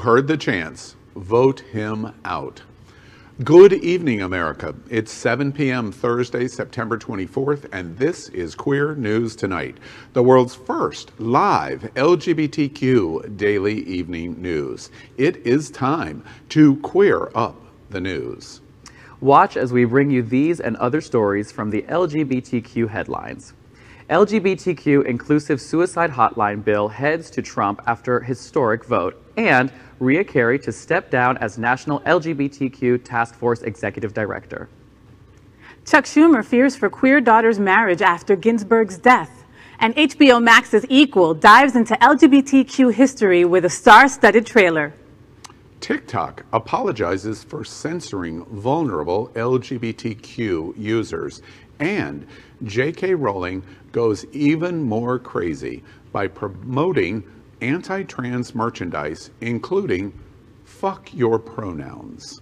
Heard the chance, Vote him out. Good evening, America. It's 7 p.m. Thursday, September 24th, and this is Queer News Tonight, the world's first live LGBTQ daily evening news. It is time to queer up the news. Watch as we bring you these and other stories from the LGBTQ headlines. LGBTQ inclusive suicide hotline bill heads to Trump after historic vote, and Rea Carey to step down as National LGBTQ Task Force Executive Director. Chuck Schumer fears for queer daughter's marriage after Ginsburg's death. And HBO Max's Equal dives into LGBTQ history with a star studded trailer. TikTok apologizes for censoring vulnerable LGBTQ users. And J.K. Rowling goes even more crazy by promoting anti trans merchandise, including fuck your pronouns.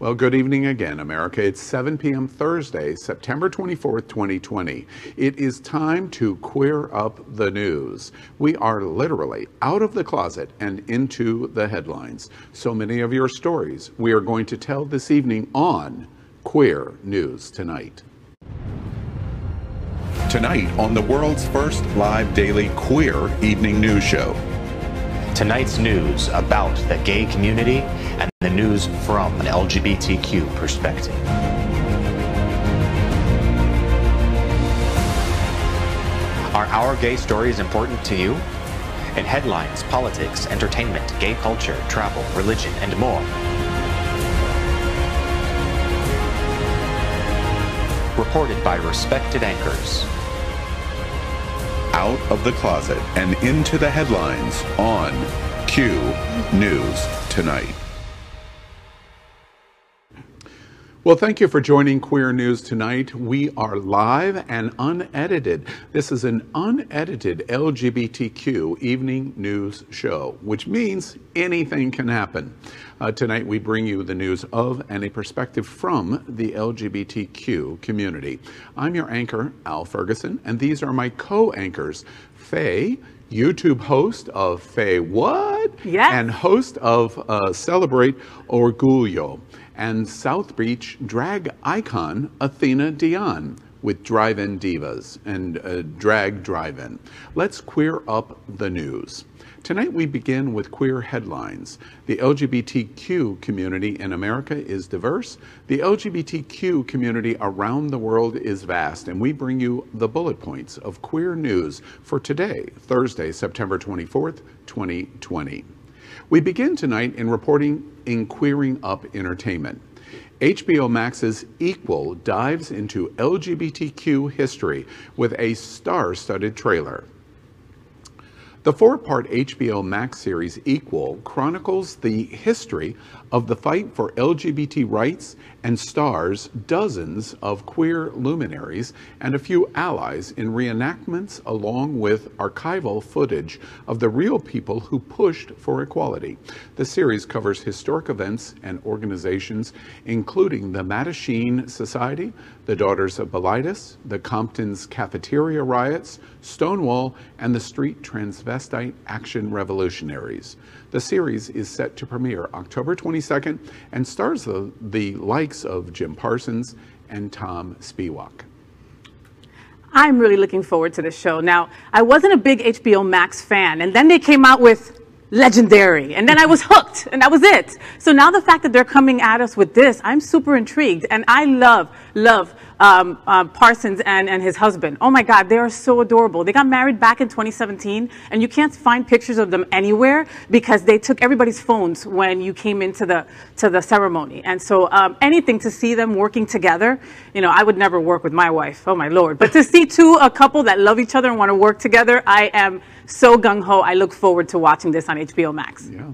Well, good evening again, America. It's 7 p.m. Thursday, September 24th, 2020. It is time to queer up the news. We are literally out of the closet and into the headlines. So many of your stories we are going to tell this evening on Queer News Tonight. Tonight on the world's first live daily queer evening news show. Tonight's news about the gay community and the news from an LGBTQ perspective. Are our gay stories important to you? In headlines, politics, entertainment, gay culture, travel, religion, and more. Reported by respected anchors. Out of the closet and into the headlines on Q News Tonight. Well, thank you for joining Queer News tonight. We are live and unedited. This is an unedited LGBTQ evening news show, which means anything can happen. Uh, tonight, we bring you the news of and a perspective from the LGBTQ community. I'm your anchor, Al Ferguson, and these are my co anchors, Faye. YouTube host of Faye What? Yes. And host of uh, Celebrate Orgullo and South Beach drag icon Athena Dion with Drive In Divas and uh, Drag Drive In. Let's queer up the news. Tonight we begin with queer headlines. The LGBTQ community in America is diverse. The LGBTQ community around the world is vast, and we bring you the bullet points of queer news for today, Thursday, September 24th, 2020. We begin tonight in reporting in Queering Up Entertainment. HBO Max's Equal dives into LGBTQ history with a star studded trailer. The four part HBO Max series Equal chronicles the history of the fight for LGBT rights and stars dozens of queer luminaries and a few allies in reenactments along with archival footage of the real people who pushed for equality. The series covers historic events and organizations, including the Mattachine Society, the Daughters of Bilitis, the Compton's Cafeteria Riots, Stonewall, and the Street Transvestite Action Revolutionaries. The series is set to premiere October 22nd and stars the, the likes of Jim Parsons and Todd Spiewak. I'm really looking forward to this show. Now, I wasn't a big HBO Max fan, and then they came out with Legendary, and then I was hooked, and that was it. So now the fact that they're coming at us with this, I'm super intrigued, and I love, love um, uh, Parsons and, and his husband. Oh my God, they are so adorable. They got married back in 2017, and you can't find pictures of them anywhere because they took everybody's phones when you came into the to the ceremony. And so um, anything to see them working together, you know, I would never work with my wife. Oh my lord! But to see two a couple that love each other and want to work together, I am so gung ho. I look forward to watching this on HBO Max. Yeah.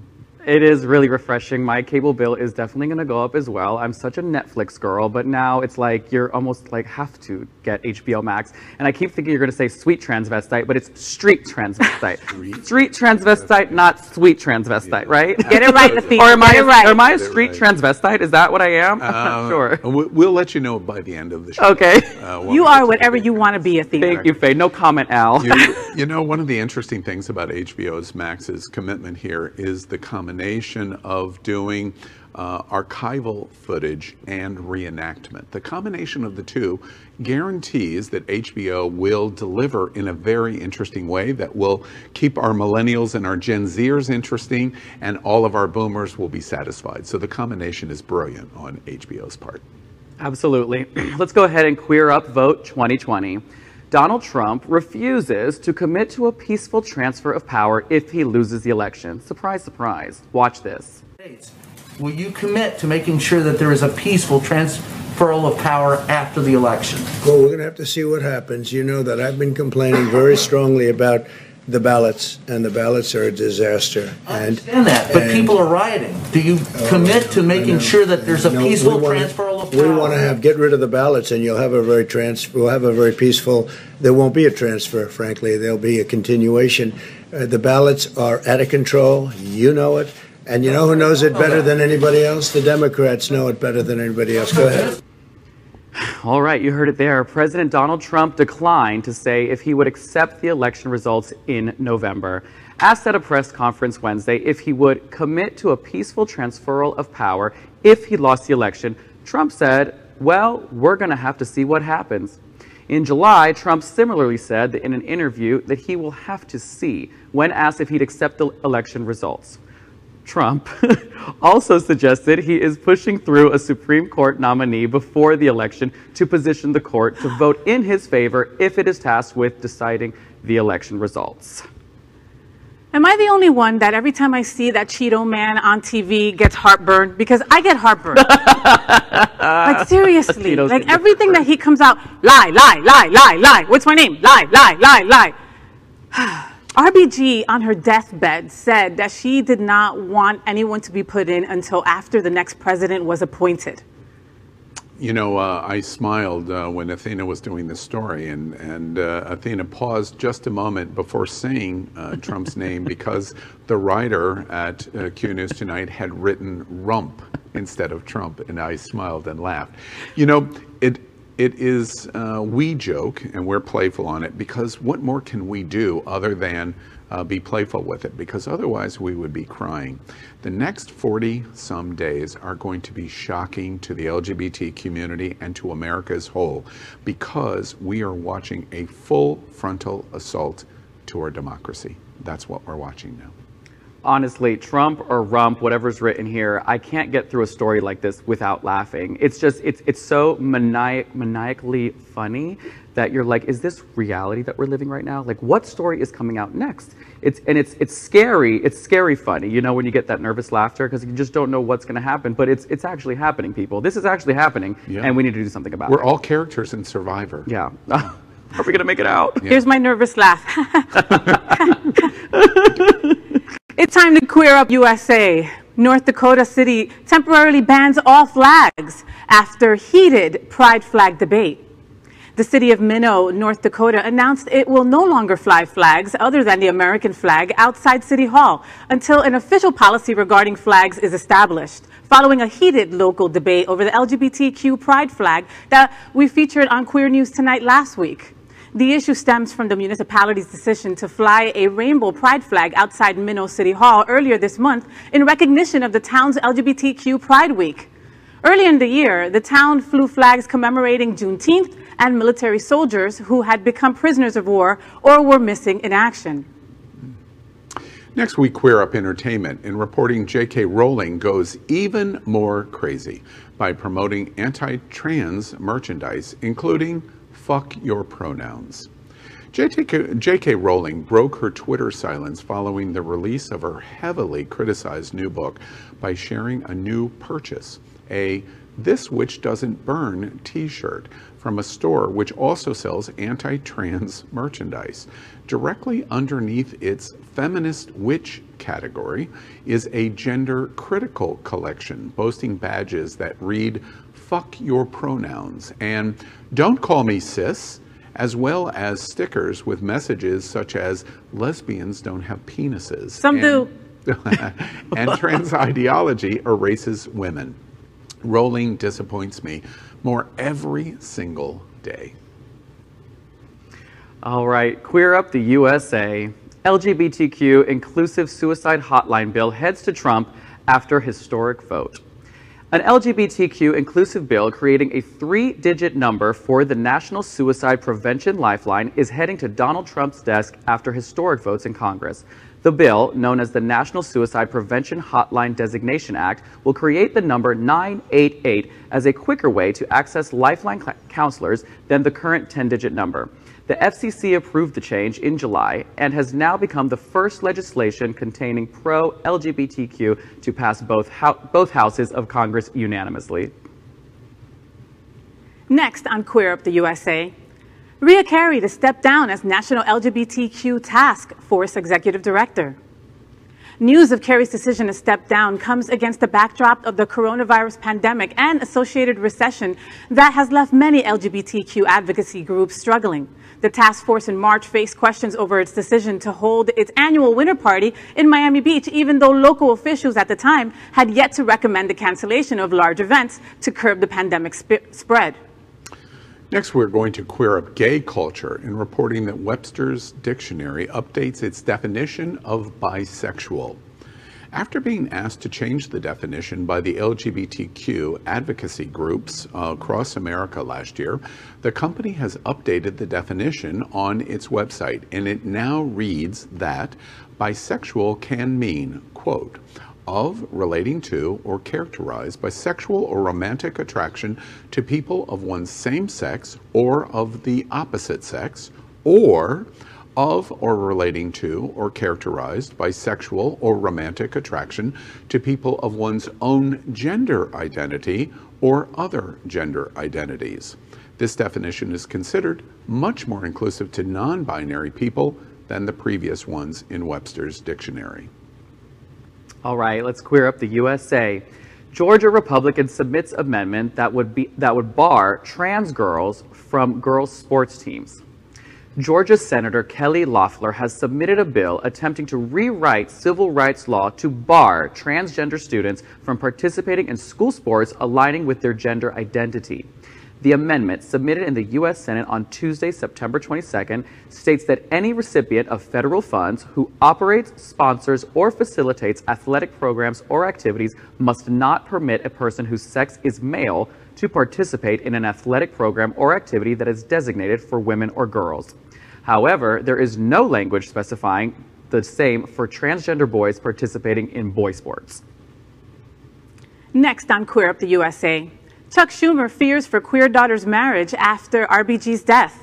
It is really refreshing. My cable bill is definitely going to go up as well. I'm such a Netflix girl, but now it's like you're almost like have to get HBO Max. And I keep thinking you're going to say sweet transvestite, but it's street transvestite. Street. street transvestite, not sweet transvestite, right? Get it right, Athena. or am I, right. am I a street right. transvestite? Is that what I am? I'm Uh, not sure. we- We'll let you know by the end of the show. Okay. Uh, You are whatever you want to be, Athena. Thank you, Faye. No comment, Al. you, you know, one of the interesting things about HBO's Max's commitment here is the combination of doing uh, archival footage and reenactment. The combination of the two guarantees that HBO will deliver in a very interesting way that will keep our millennials and our Gen Zers interesting, and all of our boomers will be satisfied. So the combination is brilliant on HBO's part. Absolutely. Let's go ahead and queer up vote 2020. Donald Trump refuses to commit to a peaceful transfer of power if he loses the election. Surprise, surprise. Watch this. Will you commit to making sure that there is a peaceful transferal of power after the election? Well, we're going to have to see what happens. You know that I've been complaining very strongly about the ballots, and the ballots are a disaster. I understand that, but people are rioting. Do you commit to making sure that there's a No, peaceful wanna- transferal of power? We want to have get rid of the ballots, and you'll have a very trans. We'll have a very peaceful. There won't be a transfer. Frankly, there'll be a continuation. Uh, the ballots are out of control. You know it, and you know who knows it better than anybody else. The Democrats know it better than anybody else. Go ahead. All right, you heard it there. President Donald Trump declined to say if he would accept the election results in November. Asked at a press conference Wednesday if he would commit to a peaceful transferal of power if he lost the election, Trump said, Well, we're going to have to see what happens. In July, Trump similarly said in an interview that he will have to see when asked if he'd accept the election results. Trump also suggested he is pushing through a Supreme Court nominee before the election to position the court to vote in his favor if it is tasked with deciding the election results. Am I the only one that every time I see that Cheeto man on TV gets heartburn? Because I get heartburn. like seriously, Cheetos like everything that he comes out, lie, lie, lie, lie, lie. What's my name? Lie, lie, lie, lie. RBG on her deathbed said that she did not want anyone to be put in until after the next president was appointed. You know, uh, I smiled uh, when Athena was doing this story, and, and uh, Athena paused just a moment before saying uh, Trump's name because the writer at uh, Q News Tonight had written rump instead of Trump, and I smiled and laughed. You know, it it is uh, we joke and we're playful on it because what more can we do other than uh, be playful with it? Because otherwise we would be crying. The next 40 some days are going to be shocking to the LGBT community and to America as whole because we are watching a full frontal assault to our democracy. That's what we're watching now. Honestly, Trump or Rump, whatever's written here, I can't get through a story like this without laughing. It's just, it's, it's so maniac, maniacally funny that you're like, is this reality that we're living right now? Like, what story is coming out next? It's, and it's, it's scary. It's scary funny, you know, when you get that nervous laughter because you just don't know what's going to happen. But it's, it's actually happening, people. This is actually happening, Yeah. and we need to do something about it. We're all characters in Survivor. yeah. Are we going to make it out? Here's my nervous laugh. it's time to queer up USA. North Dakota City temporarily bans all flags after heated pride flag debate. The city of Minnow, North Dakota, announced it will no longer fly flags other than the American flag outside City Hall until an official policy regarding flags is established, following a heated local debate over the LGBTQ pride flag that we featured on Queer News Tonight last week. The issue stems from the municipality's decision to fly a rainbow pride flag outside Minnow City Hall earlier this month in recognition of the town's LGBTQ Pride Week. Earlier in the year, the town flew flags commemorating Juneteenth and military soldiers who had become prisoners of war or were missing in action. Next, we queer up entertainment. In reporting, J.K. Rowling goes even more crazy by promoting anti trans merchandise, including fuck your pronouns. JK. Rowling broke her Twitter silence following the release of her heavily criticized new book by sharing a new purchase, a This Witch Doesn't Burn t shirt from a store which also sells anti trans merchandise. Directly underneath its feminist witch category is a gender critical collection boasting badges that read, Fuck your pronouns and Don't call me cis, as well as stickers with messages such as lesbians don't have penises. Some and, and trans ideology erases women. Rowling disappoints me more every single day. All right, queer up the USA. LGBTQ inclusive suicide hotline bill heads to Trump after historic vote. An LGBTQ inclusive bill creating a three digit number for the National Suicide Prevention Lifeline is heading to Donald Trump's desk after historic votes in Congress. The bill, known as the National Suicide Prevention Hotline Designation Act, will create the number 988 as a quicker way to access Lifeline counselors than the current 10 digit number. The FCC approved the change in July and has now become the first legislation containing pro LGBTQ to pass both, both houses of Congress unanimously. Next on Queer Up the USA, Rea Carey to step down as National LGBTQ Task Force Executive Director. News of Carey's decision to step down comes against the backdrop of the coronavirus pandemic and associated recession that has left many LGBTQ advocacy groups struggling. The task force in March faced questions over its decision to hold its annual winter party in Miami Beach, even though local officials at the time had yet to recommend the cancellation of large events to curb the pandemic sp spread. Next, we're going to queer up gay culture in reporting that Webster's Dictionary updates its definition of bisexual. After being asked to change the definition by the LGBTQ advocacy groups across America last year, the company has updated the definition on its website, and it now reads that bisexual can mean, quote, of, relating to, or characterized by sexual or romantic attraction to people of one's same sex or of the opposite sex, or of or relating to or characterized by sexual or romantic attraction to people of one's own gender identity or other gender identities. This definition is considered much more inclusive to non binary people than the previous ones in Webster's dictionary. All right, let's queer up the USA. Georgia Republican submits amendment that would be that would bar trans girls from girls sports teams. Georgia Senator Kelly Loeffler has submitted a bill attempting to rewrite civil rights law to bar transgender students from participating in school sports aligning with their gender identity. The amendment, submitted in the U.S. Senate on Tuesday, September 22nd, states that any recipient of federal funds who operates, sponsors, or facilitates athletic programs or activities must not permit a person whose sex is male to participate in an athletic program or activity that is designated for women or girls. However, there is no language specifying the same for transgender boys participating in boy sports. Next on Queer Up the USA, Chuck Schumer fears for queer daughter's marriage after RBG's death.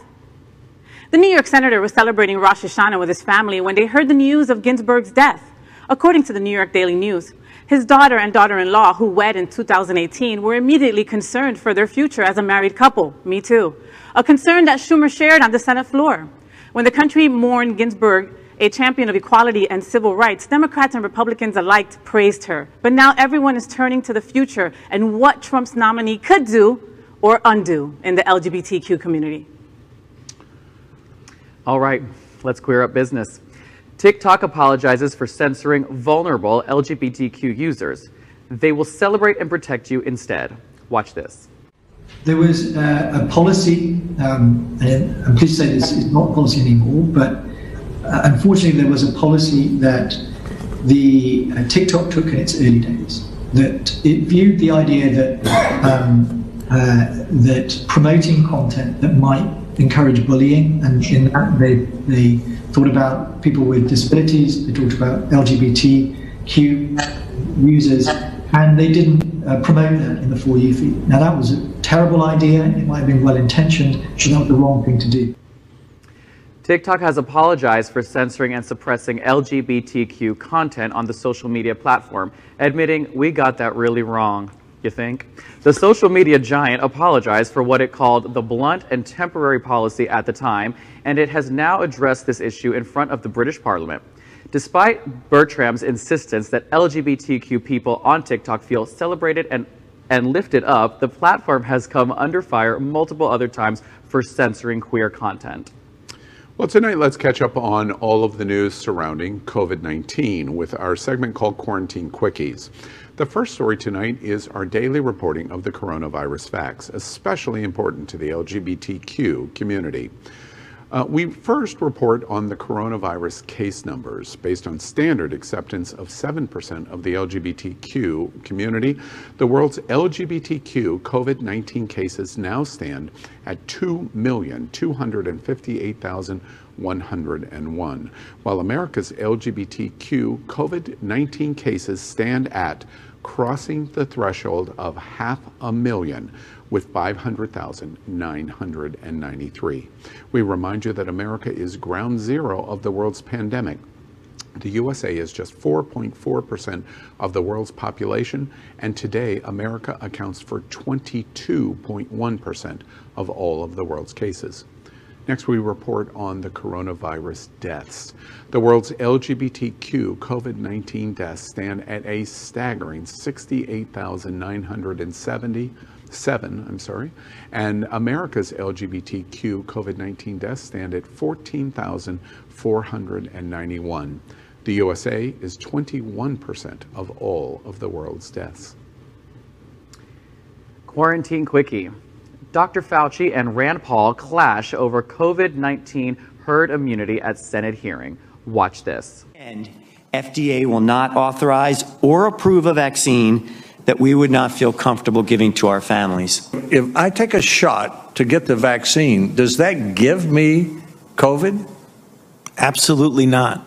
The New York senator was celebrating Rosh Hashanah with his family when they heard the news of Ginsburg's death. According to the New York Daily News, his daughter and daughter-in-law, who wed in 2018, were immediately concerned for their future as a married couple. Me too. A concern that Schumer shared on the Senate floor. When the country mourned Ginsburg, a champion of equality and civil rights, Democrats and Republicans alike praised her. But now everyone is turning to the future and what Trump's nominee could do or undo in the LGBTQ community. All right, let's queer up business. TikTok apologizes for censoring vulnerable LGBTQ users. They will celebrate and protect you instead. Watch this. There was uh, a policy, um, and I'm pleased to say this is not policy anymore, but uh, unfortunately there was a policy that the uh, TikTok took in its early days that it viewed the idea that um, uh, that promoting content that might encourage bullying, and in that they they thought about people with disabilities, they talked about LGBTQ users, and they didn't uh, promote that in the For You feed. Now that was terrible idea. It might have been well intentioned, but was the wrong thing to do. TikTok has apologized for censoring and suppressing LGBTQ content on the social media platform, admitting we got that really wrong. You think? The social media giant apologized for what it called the blunt and temporary policy at the time, and it has now addressed this issue in front of the British Parliament. Despite Bertram's insistence that LGBTQ people on TikTok feel celebrated and and lifted up, the platform has come under fire multiple other times for censoring queer content. Well, tonight let's catch up on all of the news surrounding COVID 19 with our segment called Quarantine Quickies. The first story tonight is our daily reporting of the coronavirus facts, especially important to the LGBTQ community. Uh, we first report on the coronavirus case numbers based on standard acceptance of 7% of the LGBTQ community. The world's LGBTQ COVID 19 cases now stand at 2,258,101, while America's LGBTQ COVID 19 cases stand at crossing the threshold of half a million with 500,993. We remind you that America is ground zero of the world's pandemic. The USA is just 4.4% of the world's population, and today America accounts for 22.1% of all of the world's cases. Next, we report on the coronavirus deaths. The world's LGBTQ COVID 19 deaths stand at a staggering 68,970 seven, I'm sorry, and America's LGBTQ COVID 19 deaths stand at 14,491. The USA is 21% of all of the world's deaths. Quarantine Quickie. Dr. Fauci and Rand Paul clash over COVID 19 herd immunity at Senate hearing. Watch this. And FDA will not authorize or approve a vaccine that we would not feel comfortable giving to our families. If I take a shot to get the vaccine, does that give me COVID? Absolutely not.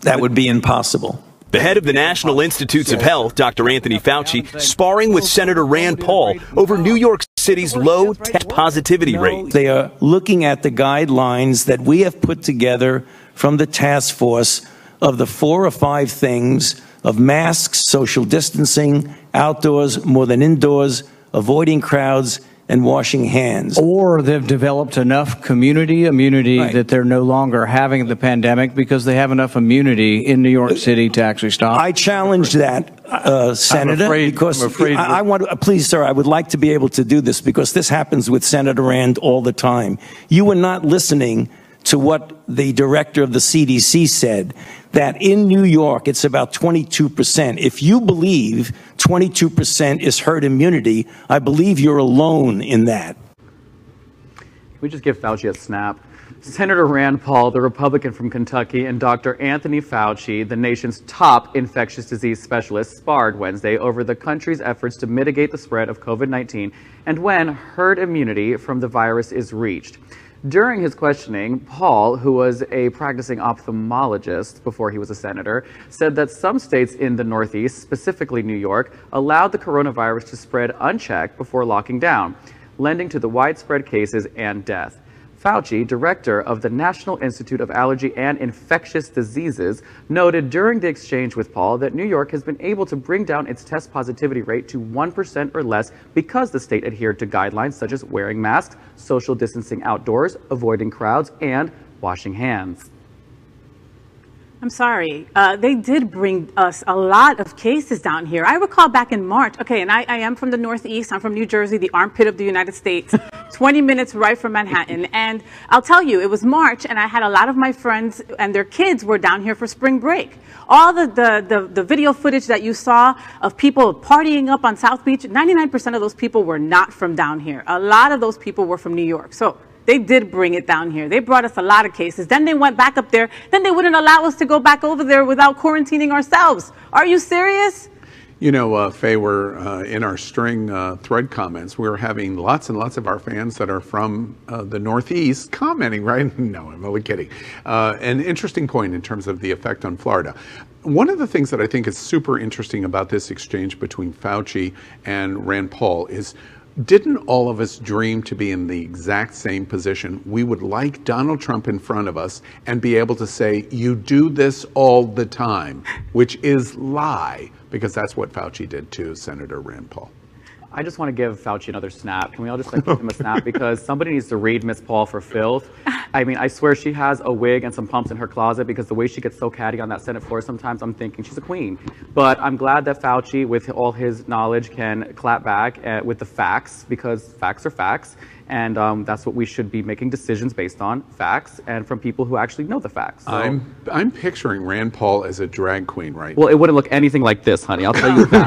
That would be impossible. The head of the National Institutes of Health, Dr. Anthony Fauci, sparring with Senator Rand Paul over New York City's low test positivity rate. They are looking at the guidelines that we have put together from the task force of the four or five things of masks, social distancing, outdoors more than indoors, avoiding crowds, and washing hands. Or they've developed enough community immunity right. that they're no longer having the pandemic because they have enough immunity in New York City to actually stop. I challenge that, uh, Senator, afraid, because I, I, want to, please, sir, I would like to be able to do this because this happens with Senator Rand all the time. You were not listening to what the director of the CDC said that in New York it's about 22%. If you believe 22% is herd immunity, I believe you're alone in that. Can we just give Fauci a snap? Senator Rand Paul, the Republican from Kentucky, and Dr. Anthony Fauci, the nation's top infectious disease specialist, sparred Wednesday over the country's efforts to mitigate the spread of COVID 19 and when herd immunity from the virus is reached. During his questioning, Paul, who was a practicing ophthalmologist before he was a senator, said that some states in the Northeast, specifically New York, allowed the coronavirus to spread unchecked before locking down, lending to the widespread cases and death. Fauci, director of the National Institute of Allergy and Infectious Diseases, noted during the exchange with Paul that New York has been able to bring down its test positivity rate to 1% or less because the state adhered to guidelines such as wearing masks, social distancing outdoors, avoiding crowds, and washing hands. I'm sorry. Uh, they did bring us a lot of cases down here. I recall back in March, okay, and I, I, am from the Northeast. I'm from New Jersey, the armpit of the United States, 20 minutes right from Manhattan. And I'll tell you, it was March, and I had a lot of my friends and their kids were down here for spring break. All the, the, the, the video footage that you saw of people partying up on South Beach, 99% of those people were not from down here. A lot of those people were from New York. So they did bring it down here. They brought us a lot of cases. Then they went back up there. Then they wouldn't allow us to go back over there without quarantining ourselves. Are you serious? You know, uh, Faye, we're uh, in our string uh, thread comments. We're having lots and lots of our fans that are from uh, the Northeast commenting, right? no, I'm only kidding. Uh, an interesting point in terms of the effect on Florida. One of the things that I think is super interesting about this exchange between Fauci and Rand Paul is didn't all of us dream to be in the exact same position? We would like Donald Trump in front of us and be able to say, You do this all the time, which is lie, because that's what Fauci did to Senator Rand Paul. I just want to give Fauci another snap. Can we all just like give him a snap because somebody needs to read Miss Paul for filth. I mean, I swear she has a wig and some pumps in her closet because the way she gets so catty on that Senate floor, sometimes I'm thinking she's a queen. But I'm glad that Fauci, with all his knowledge, can clap back uh, with the facts because facts are facts. And um, that's what we should be making decisions based on facts and from people who actually know the facts. So, I'm I'm picturing Rand Paul as a drag queen, right? Well, it wouldn't look anything like this, honey. I'll tell you that.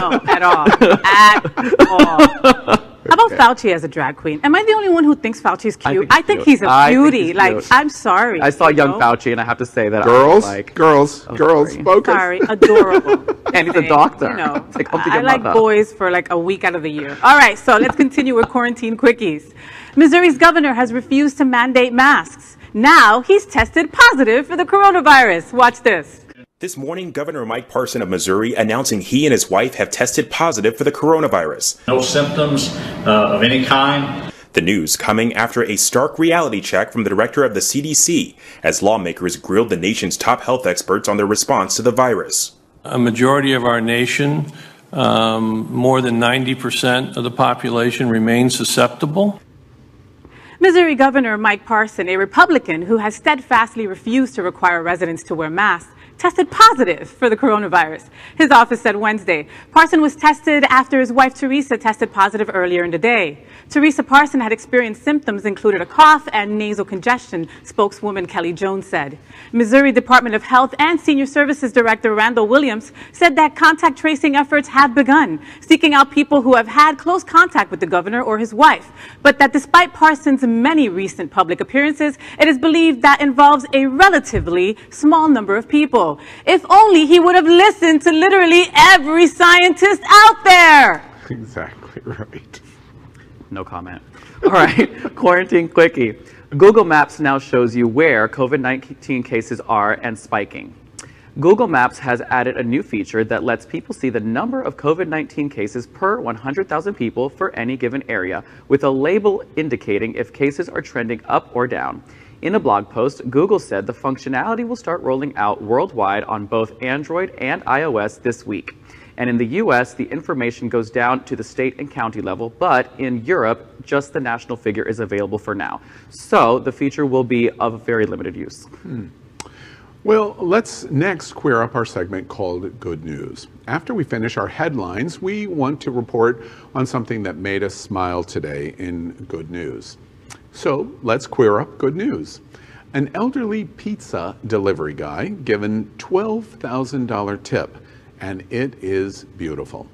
no, at all. At all. How about Fauci as a drag queen? Am I the only one who thinks Fauci's cute? I think, he's a I think beauty. he's like, cute. I'm sorry. I saw you young know? Fauci, and I have to say that Girls, was like, girls, oh, girls, sorry. focus. Sorry, adorable. and he's a doctor. You know, like, come I like mother. boys for like a week out of the year. All right, so let's continue with quarantine quickies. Missouri's governor has refused to mandate masks. Now he's tested positive for the coronavirus. Watch this. This morning, Governor Mike Parson of Missouri announcing he and his wife have tested positive for the coronavirus. No symptoms uh, of any kind. The news coming after a stark reality check from the director of the CDC as lawmakers grilled the nation's top health experts on their response to the virus. A majority of our nation, um, more than 90% of the population, remains susceptible. Missouri Governor Mike Parson, a Republican who has steadfastly refused to require residents to wear masks, tested positive for the coronavirus. His office said Wednesday. Parson was tested after his wife Teresa tested positive earlier in the day. Teresa Parson had experienced symptoms included a cough and nasal congestion, spokeswoman Kelly Jones said. Missouri Department of Health and Senior Services Director Randall Williams said that contact tracing efforts have begun, seeking out people who have had close contact with the governor or his wife, but that despite Parsons' many recent public appearances, it is believed that involves a relatively small number of people. If only he would have listened to literally every scientist out there. Exactly right. No comment. All right, quarantine quickie. Google Maps now shows you where COVID 19 cases are and spiking. Google Maps has added a new feature that lets people see the number of COVID 19 cases per 100,000 people for any given area, with a label indicating if cases are trending up or down. In a blog post, Google said the functionality will start rolling out worldwide on both Android and iOS this week. And in the US, the information goes down to the state and county level, but in Europe, just the national figure is available for now. So the feature will be of very limited use. Hmm. Well, let's next queer up our segment called Good News. After we finish our headlines, we want to report on something that made us smile today in Good News. So let's queer up Good News. An elderly pizza delivery guy given $12,000 tip, and it is beautiful.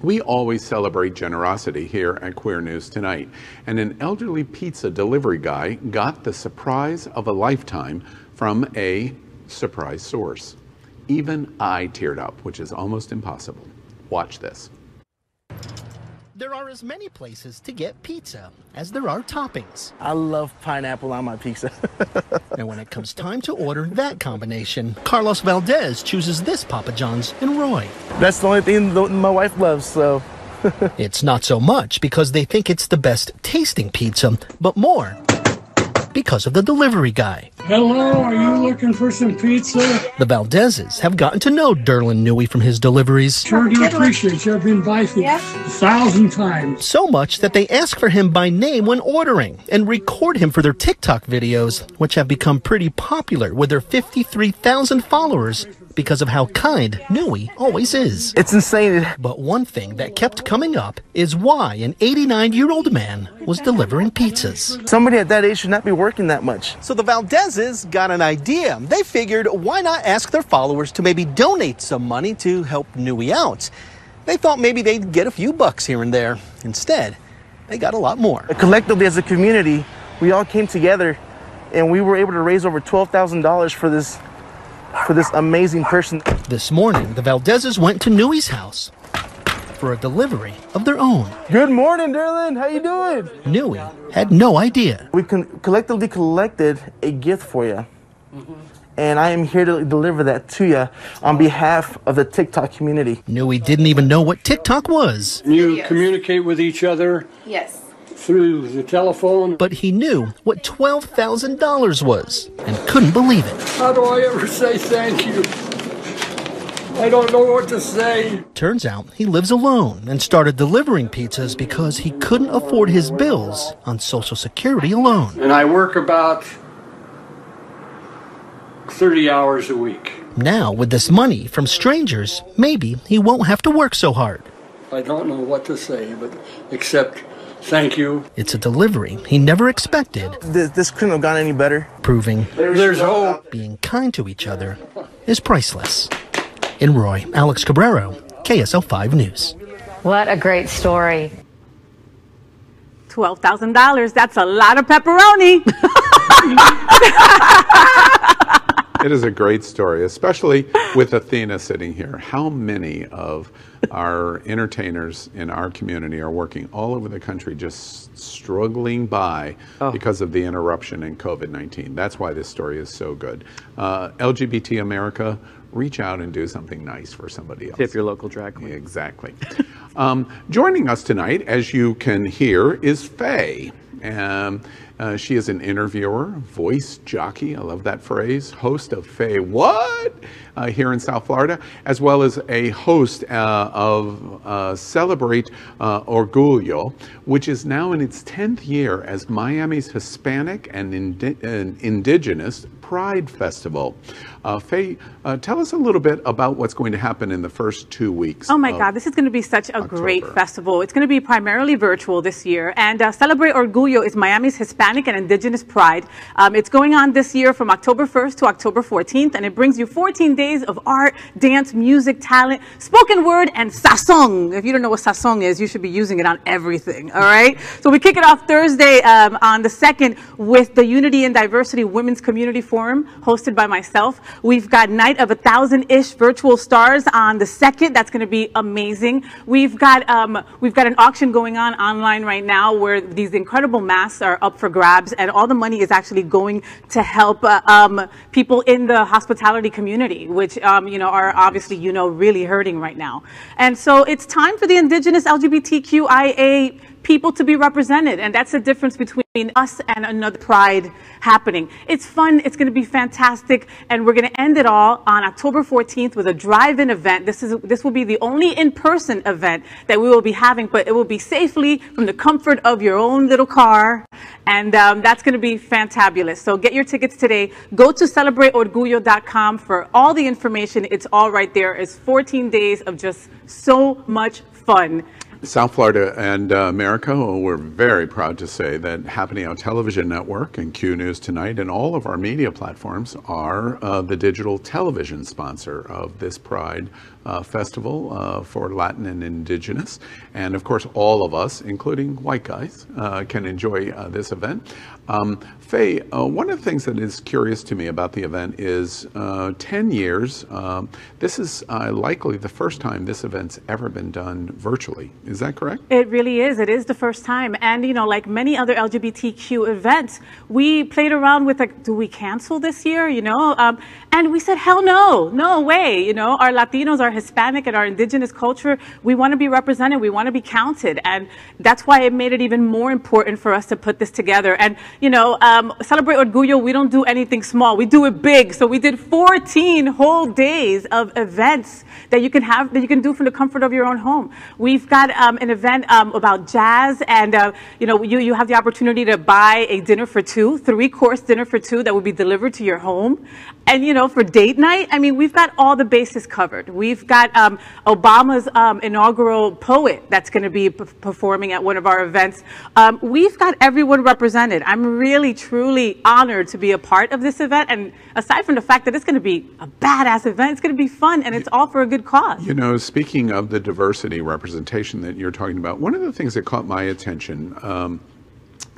We always celebrate generosity here at Queer News Tonight, and an elderly pizza delivery guy got the surprise of a lifetime from a surprise source. Even I teared up, which is almost impossible. Watch this. There are as many places to get pizza as there are toppings. I love pineapple on my pizza. and when it comes time to order that combination, Carlos Valdez chooses this Papa John's in Roy. That's the only thing my wife loves, so. it's not so much because they think it's the best tasting pizza, but more because of the delivery guy. Hello, are you looking for some pizza? The Valdezes have gotten to know Derlin Newey from his deliveries. Sure do appreciate you. I've been by you a thousand times. So much that they ask for him by name when ordering and record him for their TikTok videos, which have become pretty popular with their 53,000 followers because of how kind Newey always is. It's insane. But one thing that kept coming up is why an 89 year old man was delivering pizzas. Somebody at that age should not be working that much. So the Got an idea. They figured why not ask their followers to maybe donate some money to help Newey out? They thought maybe they'd get a few bucks here and there. Instead, they got a lot more. Collectively, as a community, we all came together and we were able to raise over $12,000 for this for this amazing person. This morning, the Valdezes went to Newey's house for a delivery of their own. Good morning, Derlin. How you doing? Newey had no idea. We con- collectively collected a gift for you. Mm-hmm. And I am here to deliver that to you on behalf of the TikTok community. Newey didn't even know what TikTok was. You communicate with each other Yes. through the telephone. But he knew what $12,000 was and couldn't believe it. How do I ever say thank you? I don't know what to say. Turns out he lives alone and started delivering pizzas because he couldn't afford his bills on Social Security alone. And I work about 30 hours a week. Now, with this money from strangers, maybe he won't have to work so hard. I don't know what to say, but except thank you. It's a delivery he never expected, This, this couldn't have gone any better. proving There's hope. being kind to each other is priceless. In Roy, Alex Cabrero, KSL 5 News. What a great story. $12,000. That's a lot of pepperoni. It is a great story, especially with Athena sitting here. How many of our entertainers in our community are working all over the country just struggling by Oh. because of the interruption in COVID 19? That's why this story is so good. Uh, LGBT America, reach out and do something nice for somebody else. Tip your local drag queen. Exactly. um, joining us tonight, as you can hear, is Faye. Um, uh, she is an interviewer, voice jockey, I love that phrase, host of Faye What? Uh, here in South Florida, as well as a host uh, of uh, Celebrate uh, Orgullo, which is now in its 10th year as Miami's Hispanic and, indi- and Indigenous Pride Festival. Uh, Faye, uh, tell us a little bit about what's going to happen in the first two weeks. Oh my God, this is going to be such a great festival. It's going to be primarily virtual this year. And uh, Celebrate Orgullo is Miami's Hispanic and Indigenous Pride. Um, it's going on this year from October 1st to October 14th, and it brings you 14 days of art, dance, music, talent, spoken word, and sazon. If you don't know what sazon is, you should be using it on everything, all right? So we kick it off Thursday um, on the 2nd with the Unity and Diversity Women's Community Forum, hosted by myself. We've got Night of a Thousand-ish virtual stars on the 2nd. That's going to be amazing. We've got, um, we've got an auction going on online right now where these incredible masks are up for grabs, and all the money is actually going to help uh, um, people in the hospitality community, which, um, you know, are obviously, you know, really hurting right now. And so it's time for the indigenous LGBTQIA people to be represented. And that's the difference between us and another pride happening. It's fun. It's going to be fantastic. And we're going to end it all on October 14th with a drive-in event. This is, this will be the only in-person event that we will be having, but it will be safely from the comfort of your own little car. And um, that's going to be fantabulous. So get your tickets today. Go to celebrateorgullo.com for all the information. It's all right there. It's 14 days of just so much fun. South Florida and uh, America, well, we're very proud to say that Happening Out Television Network and Q News Tonight and all of our media platforms are uh, the digital television sponsor of this Pride uh, Festival uh, for Latin and Indigenous. And of course, all of us, including white guys, uh, can enjoy uh, this event. Um, Faye, uh, one of the things that is curious to me about the event is uh, 10 years. Um, this is likely the first time this event's ever been done virtually. Is that correct? It really is. It is the first time. And, you know, like many other LGBTQ events, we played around with, like, do we cancel this year? You know? Um, and we said, hell no, no way. You know, our Latinos, our Hispanic, and our indigenous culture, we want to be represented. We want to be counted. And that's why it made it even more important for us to put this together. And, you know, um, Celebrate Orgullo, we don't do anything small. We do it big. So we did 14 whole days of events that you can have, that you can do from the comfort of your own home. We've got um, an event um, about jazz, and uh, you know, you, you have the opportunity to buy a dinner for two, three course dinner for two that will be delivered to your home. And you know, for date night, I mean, we've got all the bases covered. We've got um, Obama's um, inaugural poet that's going to be performing at one of our events. Um, we've got everyone represented. I'm really, truly honored to be a part of this event. And aside from the fact that it's going to be a badass event, it's going to be fun, and it's all for a good cause. You know, speaking of the diversity representation that you're talking about, one of the things that caught my attention um,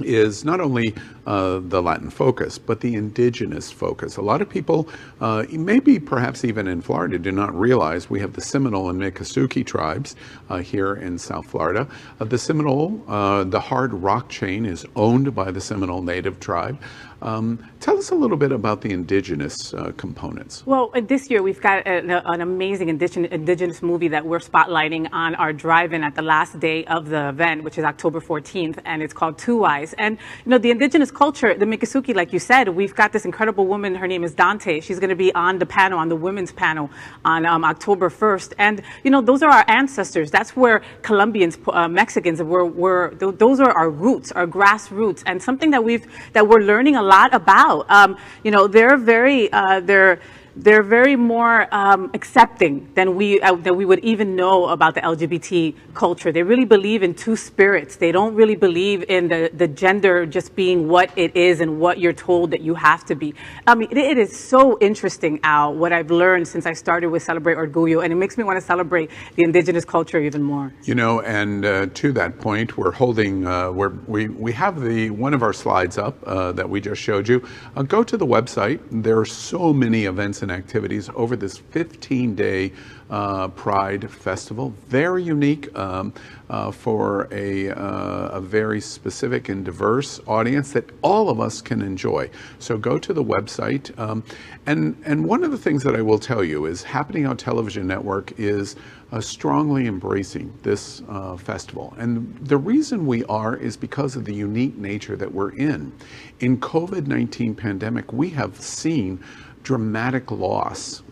is not only uh, the Latin focus, but the indigenous focus. A lot of people, uh, maybe perhaps even in Florida, do not realize we have the Seminole and Miccosukee tribes uh, here in South Florida. Uh, the Seminole, uh, the hard rock chain, is owned by the Seminole Native tribe. Um, tell us a little bit about the indigenous uh, components. Well, this year we've got an, an amazing indigenous, indigenous movie that we're spotlighting on our drive-in at the last day of the event, which is October 14th, and it's called Two Eyes. And you know, the indigenous culture, the Miccosukee, like you said, we've got this incredible woman. Her name is Dante. She's going to be on the panel, on the women's panel, on um, October 1st. And you know, those are our ancestors. That's where Colombians, uh, Mexicans, were. were th- those are our roots, our grassroots, and something that we've that we're learning a lot about. Um, you know, they're very uh, they're they're very more um, accepting than we uh, than we would even know about the LGBT culture. They really believe in two spirits. They don't really believe in the, the gender just being what it is and what you're told that you have to be. I mean, it, it is so interesting, Al, what I've learned since I started with Celebrate Orgullo, and it makes me want to celebrate the indigenous culture even more. You know, and uh, to that point, we're holding, uh, we're, we we have the one of our slides up uh, that we just showed you. Uh, go to the website. There are so many events and activities over this 15-day uh, Pride Festival. Very unique um, uh, for a, uh, a very specific and diverse audience that all of us can enjoy. So go to the website. Um, and, and one of the things that I will tell you is Happening Out Television Network is uh, strongly embracing this uh, festival. And the reason we are is because of the unique nature that we're in. In COVID-19 pandemic, we have seen dramatic loss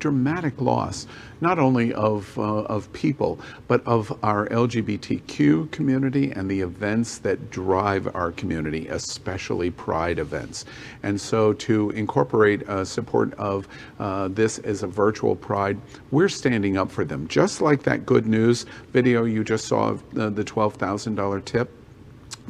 dramatic loss, not only of, uh, of people, but of our LGBTQ community and the events that drive our community, especially pride events. And so to incorporate uh, support of uh, this as a virtual pride, we're standing up for them. Just like that good news video you just saw, uh, the $12,000 tip,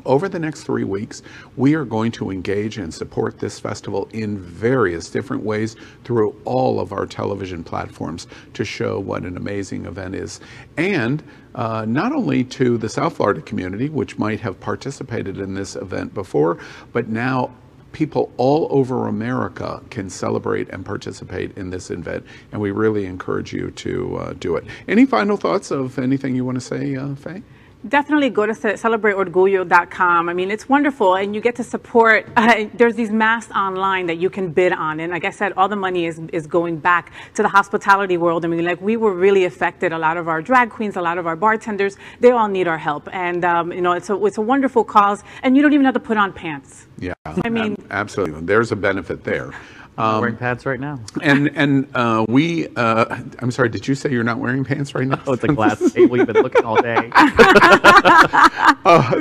over the next three weeks, we are going to engage and support this festival in various different ways through all of our television platforms to show what an amazing event is. And uh, not only to the South Florida community, which might have participated in this event before, but now people all over America can celebrate and participate in this event, and we really encourage you to uh, do it. Any final thoughts of anything you want to say, uh, Faye? Definitely go to celebrateorgullo.com. I mean, it's wonderful, and you get to support. Uh, there's these masks online that you can bid on, and like I said, all the money is is going back to the hospitality world. I mean, like we were really affected. A lot of our drag queens, a lot of our bartenders, they all need our help, and um, you know, it's a it's a wonderful cause, and you don't even have to put on pants. Yeah, I mean, absolutely. There's a benefit there. I'm wearing pants right now. and and uh, we, uh, I'm sorry, did you say you're not wearing pants right now? Oh, it's a glass table. You've been looking all day. uh,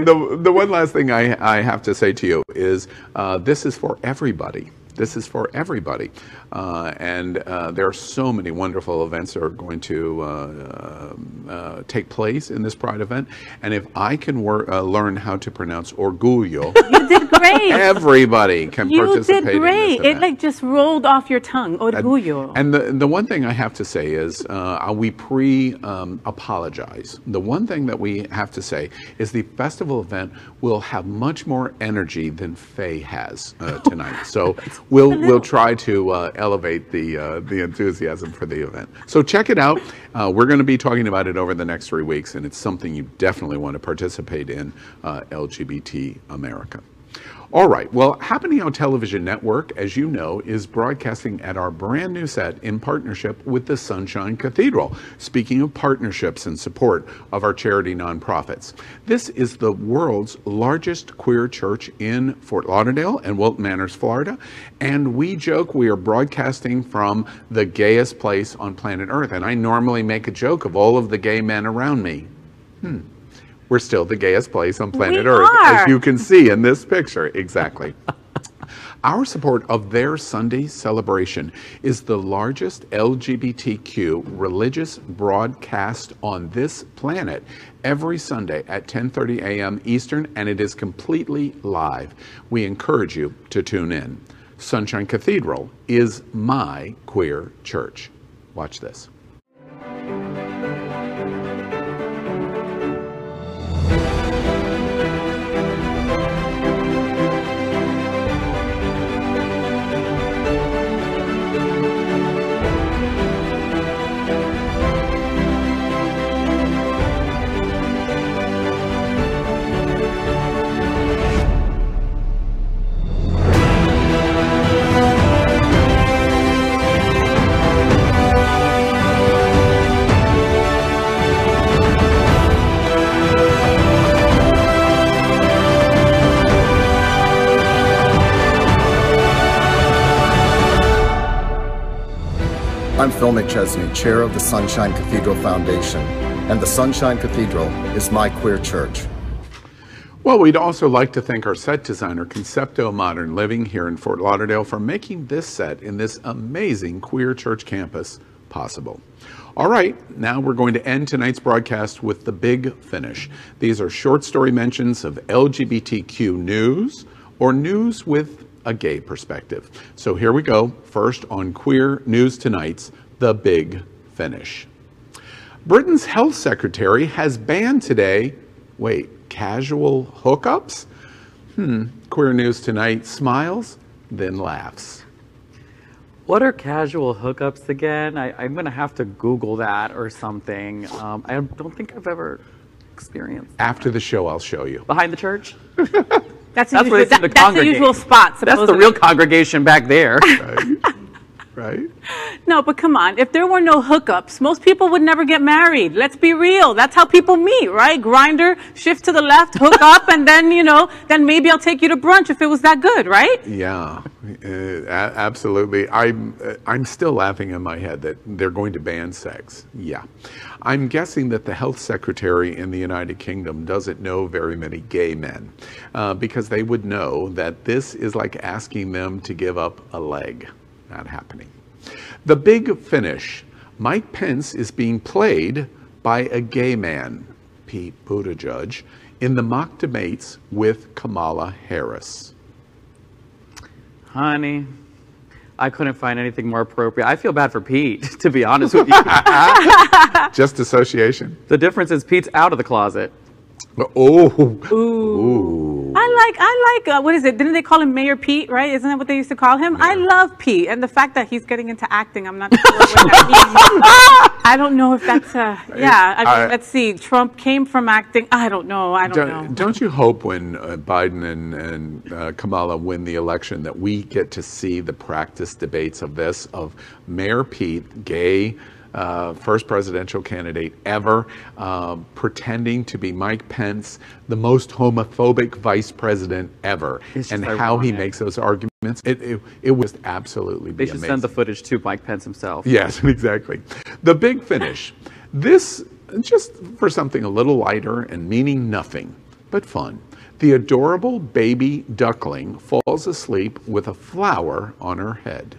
the, the one last thing I, I have to say to you is uh, this is for everybody. This is for everybody. Uh, and uh, there are so many wonderful events that are going to uh, uh take place in this Pride event. And if I can wor- uh, learn how to pronounce Orgullo, you did great. everybody can you participate did great. It like just rolled off your tongue. Orgullo. And the, the one thing I have to say is uh, we pre um, apologize. The one thing that we have to say is the festival event will have much more energy than Faye has tonight. So we'll, we'll try to elevate the uh, the enthusiasm for the event. So check it out. Uh, we're going to be talking about it over the next three weeks, and it's something you definitely want to participate in. Uh, LGBT America. All right. Well, Happening Television Network, as you know, is broadcasting at our brand new set in partnership with the Sunshine Cathedral. Speaking of partnerships and support of our charity nonprofits, this is the world's largest queer church in Fort Lauderdale and Wilton Manors, Florida. And we joke we are broadcasting from the gayest place on planet Earth. And I normally make a joke of all of the gay men around me. Hmm we're still the gayest place on planet We Earth, are. as you can see in this picture. Exactly. Our support of their Sunday celebration is the largest LGBTQ religious broadcast on this planet every Sunday at 10:30 a.m. Eastern and it is completely live. We encourage you to tune in. Sunshine Cathedral is my queer church. Watch this. I'm Phil McChesney, chair of the Sunshine Cathedral Foundation, and the Sunshine Cathedral is my queer church. Well, we'd also like to thank our set designer, Concepto Modern Living, here in Fort Lauderdale, for making this set in this amazing queer church campus possible. All right, now we're going to end tonight's broadcast with the big finish. These are short story mentions of LGBTQ news or news with a gay perspective. So here we go. First on Queer News Tonight's The Big Finish. Britain's health secretary has banned today, wait, casual hookups? Hmm, Queer News Tonight smiles, then laughs. What are casual hookups again? I, I'm going to have to Google that or something. Um, I don't think I've ever experienced. After the show, I'll show you. Behind the church? That's, That's the where usual, they seem to that's the usual spot. That's the real congregation back there. right? No, but come on. If there were no hookups, most people would never get married. Let's be real. That's how people meet, right? Grindr, shift to the left, hook up, and then, you know, then maybe I'll take you to brunch if it was that good, right? Yeah, uh, absolutely. I'm uh, I'm still laughing in my head that they're going to ban sex. Yeah, I'm guessing that the health secretary in the United Kingdom doesn't know very many gay men, uh, because they would know that this is like asking them to give up a leg. Not happening. The big finish. Mike Pence is being played by a gay man, Pete Buttigieg, in the mock debates with Kamala Harris. Honey, I couldn't find anything more appropriate. I feel bad for Pete, to be honest with you. Just association. the difference is Pete's out of the closet. Oh. Ooh. I like, I like, uh, what is it? Didn't they call him Mayor Pete, right? Isn't that what they used to call him? I love Pete. And the fact that he's getting into acting, I'm not sure what that means. I don't know if that's, a, yeah. I mean, I- let's see. Trump came from acting. I don't know. I don't, know. Don't, don't you hope when uh, Biden and, and uh, Kamala win the election that we get to see the practice debates of this, of Mayor Pete, gay, uh, first presidential candidate ever, uh, pretending to be Mike Pence, the most homophobic vice president ever, and how he makes those arguments. It, it, it was absolutely They should amazing. send the footage to Mike Pence himself. Yes, exactly. The big finish. This, just for something a little lighter and meaning nothing, but fun. The adorable baby duckling falls asleep with a flower on her head.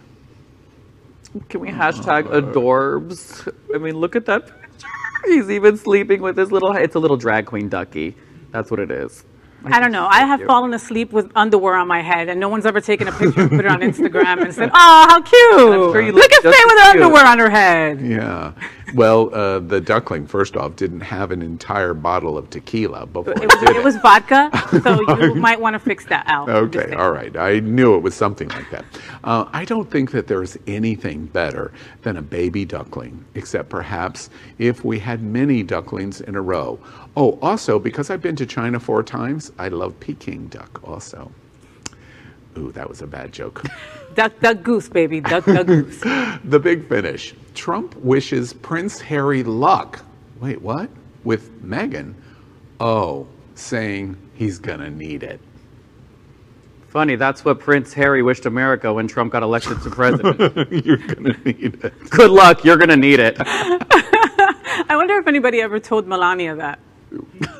Can we hashtag adorbs? I mean, look at that picture. He's even sleeping with his little. It's a little drag queen ducky. That's what it is. I don't know. I have cute. fallen asleep with underwear on my head, and no one's ever taken a picture and put it on Instagram and said, "Oh, how cute! Sure Look look at just Faye with her cute." underwear on her head." Yeah. Well, uh, the duckling, first off, didn't have an entire bottle of tequila before It was, did it was vodka, so you might want to fix that out. Okay, all right. I knew it was something like that. Uh, I don't think that there's anything better than a baby duckling, except perhaps if we had many ducklings in a row. Oh, also, because I've been to China four times, I love Peking duck also. Ooh, that was a bad joke. Duck, duck, goose, baby. Duck, duck, goose. the big finish. Trump wishes Prince Harry luck. Wait, what? With Meghan? Oh, saying he's gonna need it. Funny, that's what Prince Harry wished America when Trump got elected to president. You're gonna need it. Good luck, you're gonna need it. I wonder if anybody ever told Melania that.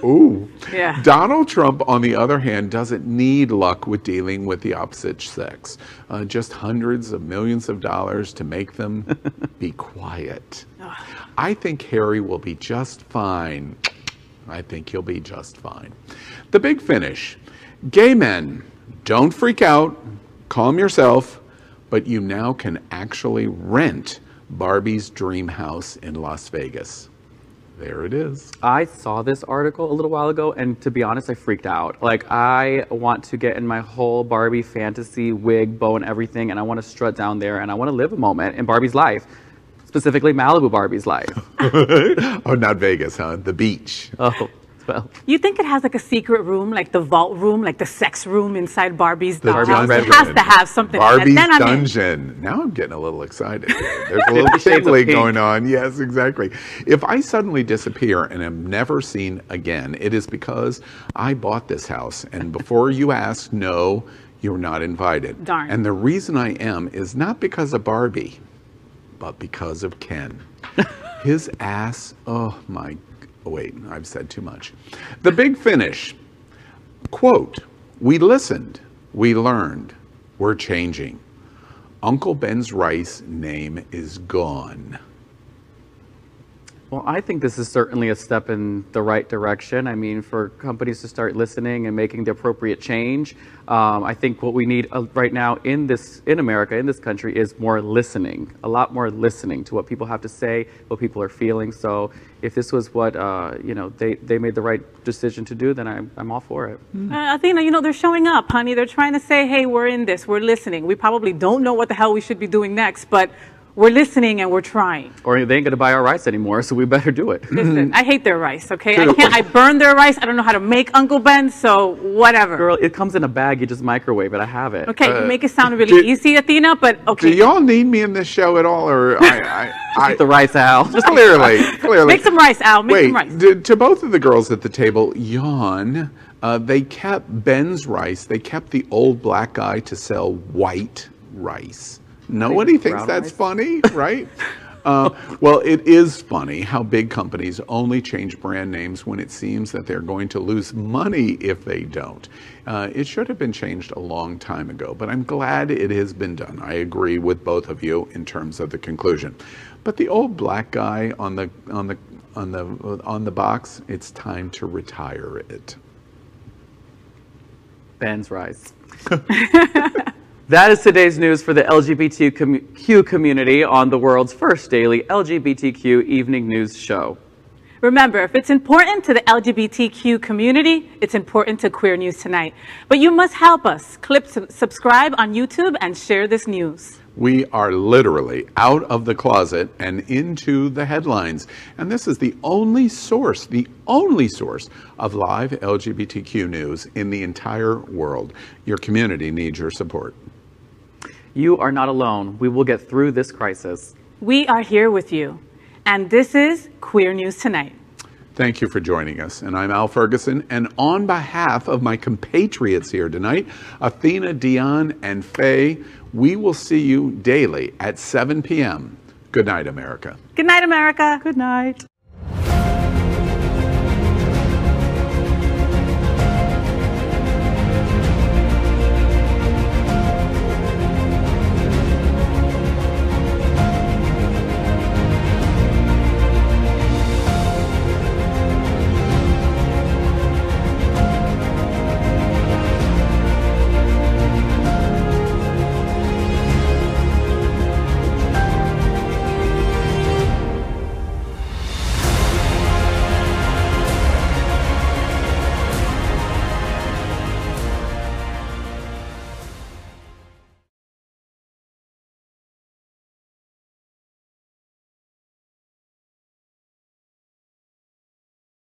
Ooh. Yeah. Donald Trump, on the other hand, doesn't need luck with dealing with the opposite sex. Uh, just hundreds of millions of dollars to make them be quiet. I think Harry will be just fine. I think he'll be just fine. The big finish. Gay men, don't freak out. Calm yourself. But you now can actually rent Barbie's dream house in Las Vegas. There it is. I saw this article a little while ago, and to be honest, I freaked out. Like, I want to get in my whole Barbie fantasy wig, bow, and everything, and I want to strut down there, and I want to live a moment in Barbie's life, specifically Malibu Barbie's life. oh, not Vegas, huh? The beach. Oh, well. You think it has like a secret room, like the vault room, like the sex room inside Barbie's The dollhouse? dungeon. It has to have something. Barbie's Then I'm in. dungeon. Now I'm getting a little excited. There's a little Fifty Shades of tingling Pink. going on. Yes, exactly. If I suddenly disappear and am never seen again, it is because I bought this house. And before you ask, no, you're not invited. Darn. And the reason I am is not because of Barbie, but because of Ken. His ass, oh my, oh wait, I've said too much. The big finish. Quote, we listened, we learned, we're changing. Uncle Ben's rice name is gone. Well, I think this is certainly a step in the right direction. I mean, for companies to start listening and making the appropriate change, um, I think what we need uh, right now in this in America, in this country, is more listening. A lot more listening to what people have to say, what people are feeling. So, if this was what uh, you know they, they made the right decision to do, then I'm I'm all for it. Uh, Athena, you know, they're showing up, honey. They're trying to say, hey, we're in this, we're listening. We probably don't know what the hell we should be doing next, but we're listening and we're trying. Or they ain't gonna buy our rice anymore, so we better do it. Listen, I hate their rice, okay? I can't, I burn their rice. I don't know how to make Uncle Ben, so whatever. Girl, it comes in a bag. You just microwave it. I have it. Okay, Uh, you make it sound really do- easy, Athena, but okay. Do y'all need me in this show at all, or I, I, I the rice, Al. Just clearly, clearly. Make some rice, Al. Make Wait, some rice. d- to both of the girls at the table, yawn. Uh, they kept Ben's rice. They kept the old black guy to sell white rice. Nobody thinks that's funny, right? Uh, well, it is funny how big companies only change brand names when it seems that they're going to lose money if they don't. Uh, it should have been changed a long time ago, but I'm glad it has been done. I agree with both of you in terms of the conclusion. But the old black guy on the on the on the on the box, it's time to retire it. Ben's rice. that is today's news for the LGBTQ community on the world's first daily LGBTQ evening news show. Remember, if it's important to the LGBTQ community, it's important to Queer News Tonight. But you must help us. Clip subscribe on YouTube and share this news. We are literally out of the closet and into the headlines. And this is the only source, the only source of live LGBTQ news in the entire world. Your community needs your support. You are not alone. We will get through this crisis. We are here with you. And this is Queer News Tonight. Thank you for joining us. And I'm Al Ferguson. And on behalf of my compatriots here tonight, Athena, Dion, and Faye, we will see you daily at 7 p.m. Good night, America. Good night, America. Good night.